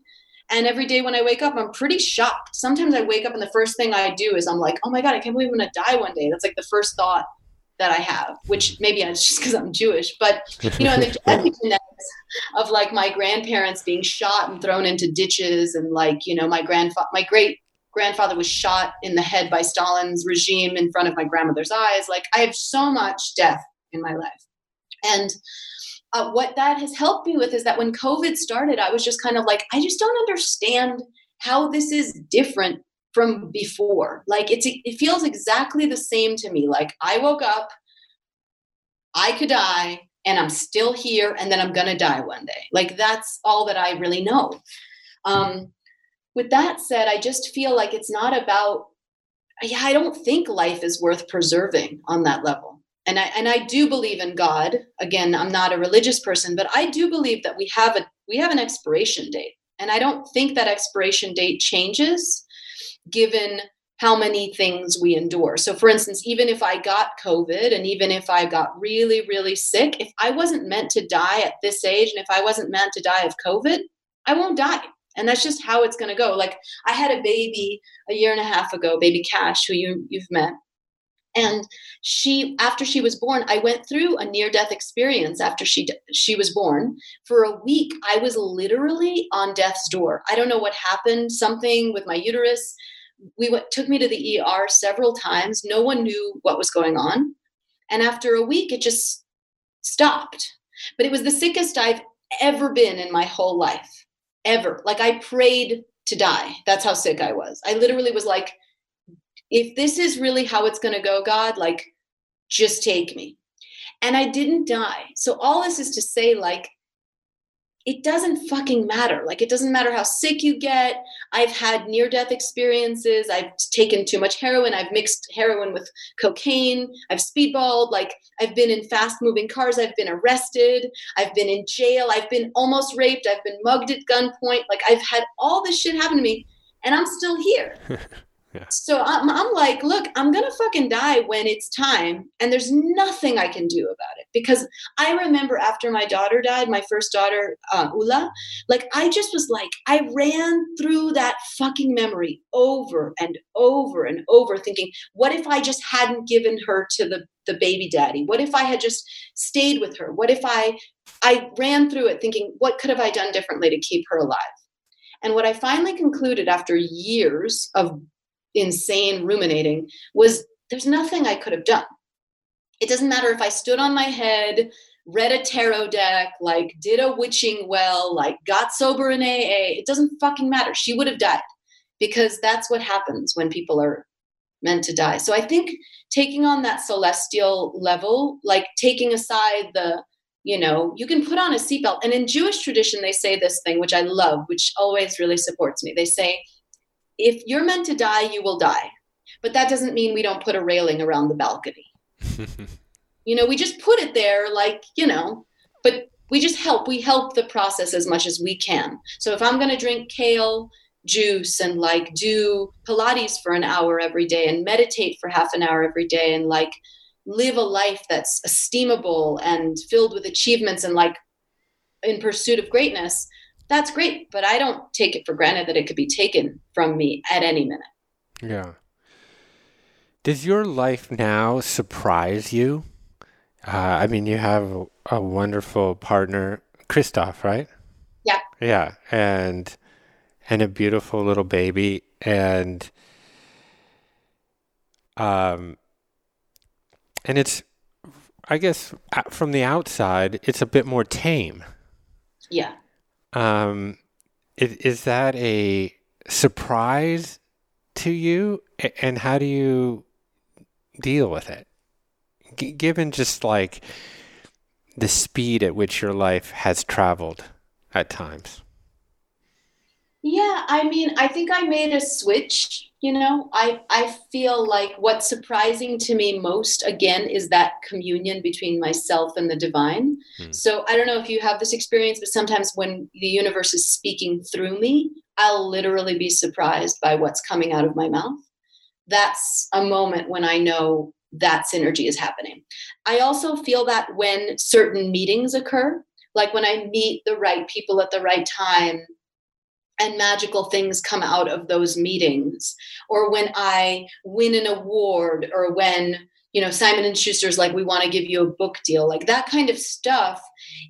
And every day when I wake up, I'm pretty shocked. Sometimes I wake up and the first thing I do is I'm like, oh my God, I can't believe I'm gonna die one day. That's like the first thought that I have, which maybe it's just because I'm Jewish, but you know, and the <laughs> epigenetics of like my grandparents being shot and thrown into ditches, and like you know, my grandfather, my great grandfather was shot in the head by Stalin's regime in front of my grandmother's eyes. Like I have so much death in my life, and uh, what that has helped me with is that when COVID started, I was just kind of like, I just don't understand how this is different from before. Like it's it feels exactly the same to me. Like I woke up, I could die, and I'm still here, and then I'm gonna die one day. Like that's all that I really know. Um, with that said, I just feel like it's not about. Yeah, I don't think life is worth preserving on that level. And I and I do believe in God. Again, I'm not a religious person, but I do believe that we have a we have an expiration date. And I don't think that expiration date changes given how many things we endure. So, for instance, even if I got COVID and even if I got really, really sick, if I wasn't meant to die at this age and if I wasn't meant to die of COVID, I won't die. And that's just how it's going to go. Like, I had a baby a year and a half ago, baby Cash, who you, you've met. And she, after she was born, I went through a near-death experience after she she was born. For a week, I was literally on death's door. I don't know what happened. Something with my uterus we went, took me to the ER several times. No one knew what was going on. And after a week, it just stopped. But it was the sickest I've ever been in my whole life, ever. Like I prayed to die. That's how sick I was. I literally was like, if this is really how it's going to go, God, like, just take me. And I didn't die. So all this is to say, like, it doesn't fucking matter. Like, it doesn't matter how sick you get. I've had near death experiences. I've taken too much heroin. I've mixed heroin with cocaine. I've speedballed. Like, I've been in fast moving cars. I've been arrested. I've been in jail. I've been almost raped. I've been mugged at gunpoint. Like, I've had all this shit happen to me, and I'm still here. <laughs> Yeah. So I'm, I'm like, look, I'm going to fucking die when it's time. And there's nothing I can do about it. Because I remember after my daughter died, my first daughter, uh, Ula, like I just was like, I ran through that fucking memory over and over and over, thinking, what if I just hadn't given her to the, the baby daddy? What if I had just stayed with her? What if I, I ran through it thinking, what could have I done differently to keep her alive? And what I finally concluded after years of insane ruminating was there's nothing I could have done. It doesn't matter if I stood on my head, read a tarot deck, like did a witching well, like got sober in AA. It doesn't fucking matter. She would have died because that's what happens when people are meant to die. So I think taking on that celestial level, like taking aside the, you know, you can put on a seatbelt. And in Jewish tradition, they say this thing, which I love, which always really supports me. They say, if you're meant to die, you will die. But that doesn't mean we don't put a railing around the balcony. <laughs> you know, we just put it there, like, you know, but we just help. We help the process as much as we can. So if I'm going to drink kale juice and like do Pilates for an hour every day and meditate for half an hour every day and like live a life that's esteemable and filled with achievements and like in pursuit of greatness, that's great. But I don't take it for granted that it could be taken from me at any minute. Yeah. Does your life now surprise you? Uh, I mean, you have a, wonderful partner, Christoph, right? Yeah. Yeah, and and a beautiful little baby, and um, and it's, I guess, from the outside, it's a bit more tame. Yeah. Um, is, is that a surprise to you, and how do you deal with it? G- given just like the speed at which your life has traveled at times. Yeah, I mean, I think I made a switch, you know. I I feel like what's surprising to me most again is that communion between myself and the divine. Hmm. So, I don't know if you have this experience, but sometimes when the universe is speaking through me, I'll literally be surprised by what's coming out of my mouth. That's a moment when I know that synergy is happening. I also feel that when certain meetings occur, like when I meet the right people at the right time and magical things come out of those meetings, or when I win an award, or when you know Simon and Schuster's like we want to give you a book deal, like that kind of stuff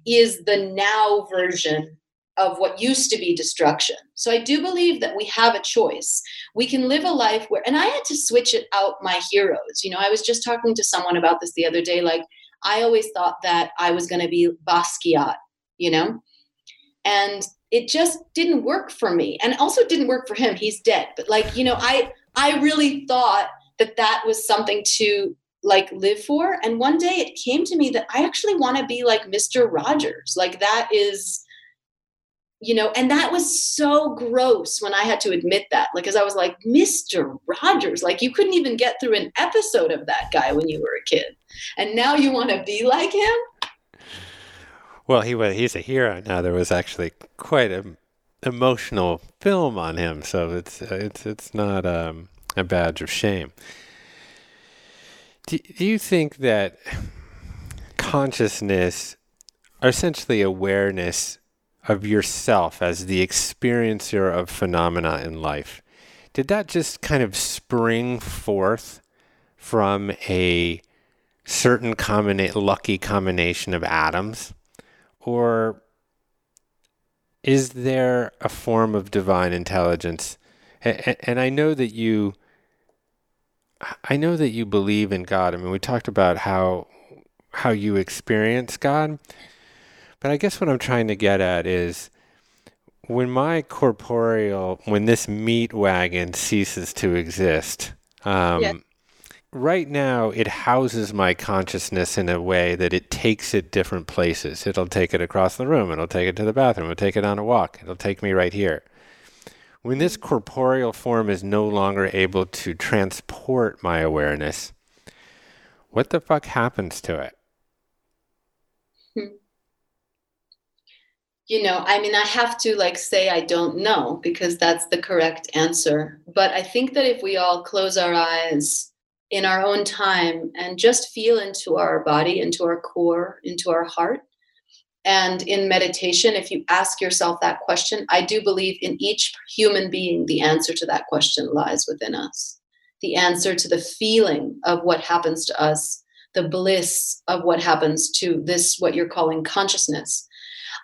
is the now version of what used to be destruction. So I do believe that we have a choice. We can live a life where, and I had to switch it out my heroes. You know, I was just talking to someone about this the other day. Like, I always thought that I was going to be Basquiat, you know, and it just didn't work for me. And also didn't work for him. He's dead. But like, you know, I, I really thought that that was something to like live for. And one day it came to me that I actually want to be like Mr. Rogers. Like that is, you know and that was so gross when i had to admit that like because i was like mr rogers like you couldn't even get through an episode of that guy when you were a kid and now you want to be like him well he was he's a hero now there was actually quite an emotional film on him so it's it's it's not um, a badge of shame do, do you think that consciousness or essentially awareness of yourself as the experiencer of phenomena in life, did that just kind of spring forth from a certain combina- lucky combination of atoms? Or is there a form of divine intelligence? And, I know that you. I know that you believe in God. I mean, we talked about how how you experience God, but I guess what I'm trying to get at is when my corporeal, when this meat wagon ceases to exist, um, yeah. Right now it houses my consciousness in a way that it takes it different places. It'll take it across the room, it'll take it to the bathroom, it'll take it on a walk, it'll take me right here. When this corporeal form is no longer able to transport my awareness, what the fuck happens to it? Hmm you know i mean i have to like say i don't know because that's the correct answer but i think that if we all close our eyes in our own time and just feel into our body into our core into our heart. And in meditation if you ask yourself that question i do believe in each human being the answer to that question lies within us. The answer to the feeling of what happens to us the bliss of what happens to this what you're calling consciousness.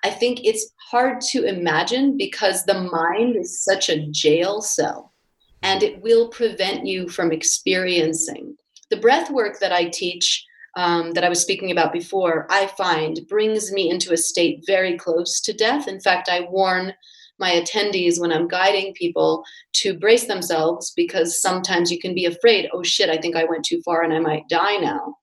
I think it's hard to imagine because the mind is such a jail cell and it will prevent you from experiencing. The breath work that I teach, um, that I was speaking about before, I find brings me into a state very close to death. In fact, I warn my attendees when I'm guiding people to brace themselves because sometimes you can be afraid, oh shit, I think I went too far and I might die now.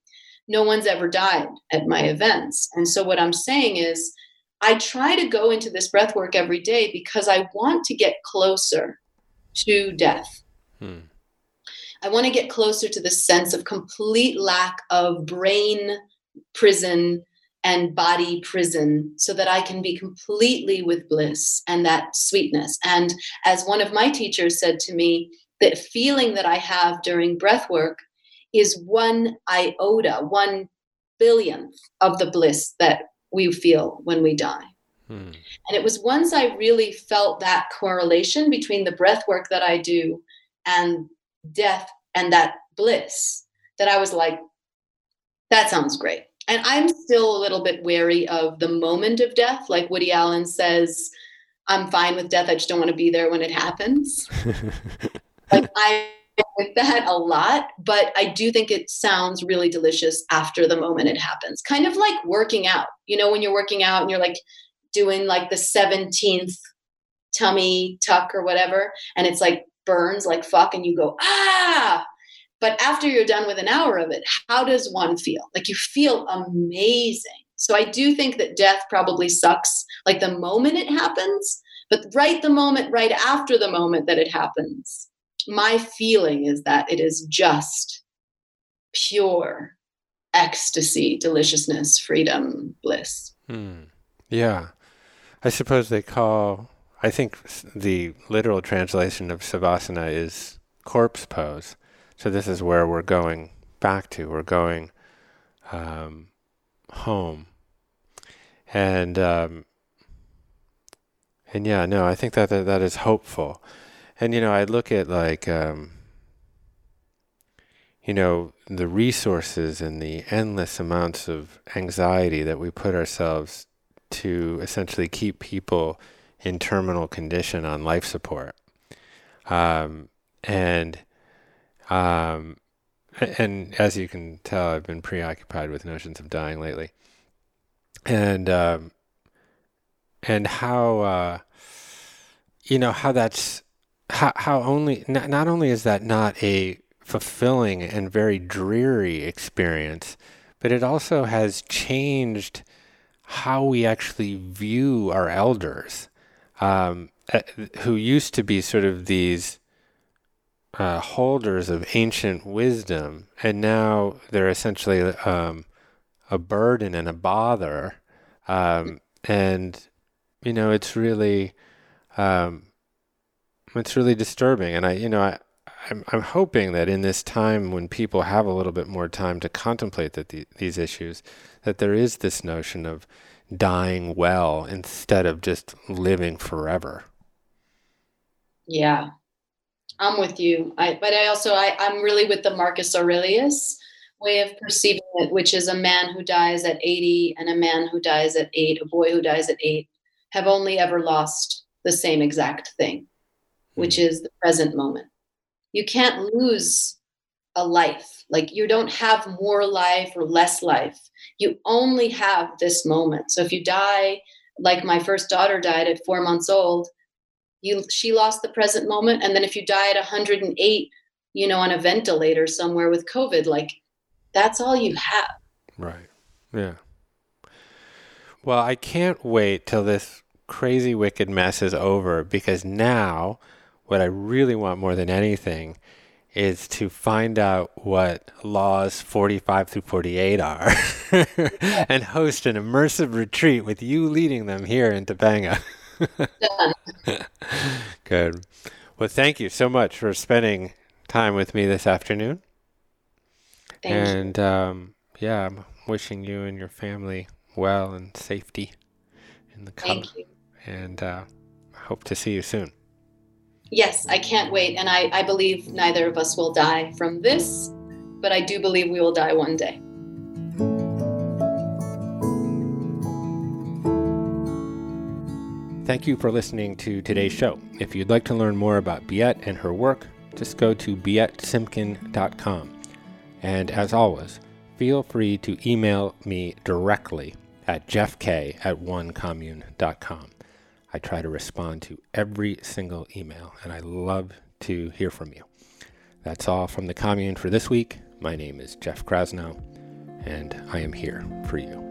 No one's ever died at my events. And so what I'm saying is, I try to go into this breath work every day because I want to get closer to death. Hmm. I want to get closer to the sense of complete lack of brain prison and body prison so that I can be completely with bliss and that sweetness. And as one of my teachers said to me, the feeling that I have during breath work is one iota, one billionth of the bliss that we feel when we die. Hmm. And it was once I really felt that correlation between the breath work that I do and death and that bliss that I was like, that sounds great. And I'm still a little bit wary of the moment of death. Like Woody Allen says, I'm fine with death. I just don't want to be there when it happens. <laughs> like I with that a lot, but I do think it sounds really delicious after the moment it happens. Kind of like working out. You know, when you're working out and you're like doing like the 17th tummy tuck or whatever, and it's like burns like fuck, and you go, ah. But after you're done with an hour of it, how does one feel? Like you feel amazing. So I do think that death probably sucks like the moment it happens, but right the moment, right after the moment that it happens, my feeling is that it is just pure ecstasy, deliciousness, freedom, bliss. Hmm. Yeah. I suppose they call, I think the literal translation of Savasana is corpse pose. So this is where we're going back to. We're going um, home. And, um, and yeah, no, I think that, that that is hopeful. And you know, I look at like um, you know the resources and the endless amounts of anxiety that we put ourselves to essentially keep people in terminal condition on life support, um, and um, and as you can tell, I've been preoccupied with notions of dying lately, and um, and how uh, you know how that's how, how only not, not only is that not a fulfilling and very dreary experience, but it also has changed how we actually view our elders, um, uh, who used to be sort of these uh, holders of ancient wisdom, and now they're essentially um, a burden and a bother. Um, and you know, it's really um, it's really disturbing. And I, you know, I, I'm, I'm hoping that in this time when people have a little bit more time to contemplate that the, these issues, that there is this notion of dying well instead of just living forever. Yeah, I'm with you. I, but I also I, I'm really with the Marcus Aurelius way of perceiving it, which is a man who dies at 80 and a man who dies at eight, a boy who dies at eight, have only ever lost the same exact thing which hmm. is the present moment. You can't lose a life. Like you don't have more life or less life. You only have this moment. So if you die, like my first daughter died at four months old, you she lost the present moment. And then if you die at 108, you know, on a ventilator somewhere with COVID, like that's all you have. Right. Yeah. Well, I can't wait till this crazy wicked mess is over because now what I really want more than anything is to find out what laws 45 through 48 are <laughs> and host an immersive retreat with you leading them here in Topanga. <laughs> Good. Well, thank you so much for spending time with me this afternoon. Thank and um, yeah, I'm wishing you and your family well and safety in the coming. And uh, hope to see you soon yes, I can't wait. And I, I believe neither of us will die from this, but I do believe we will die one day. Thank you for listening to today's show. If you'd like to learn more about Biet and her work, just go to bietsimkin.com. And as always, feel free to email me directly at jeffk at onecommune.com. I try to respond to every single email, and I love to hear from you. That's all from the commune for this week. My name is Jeff Krasno, and I am here for you.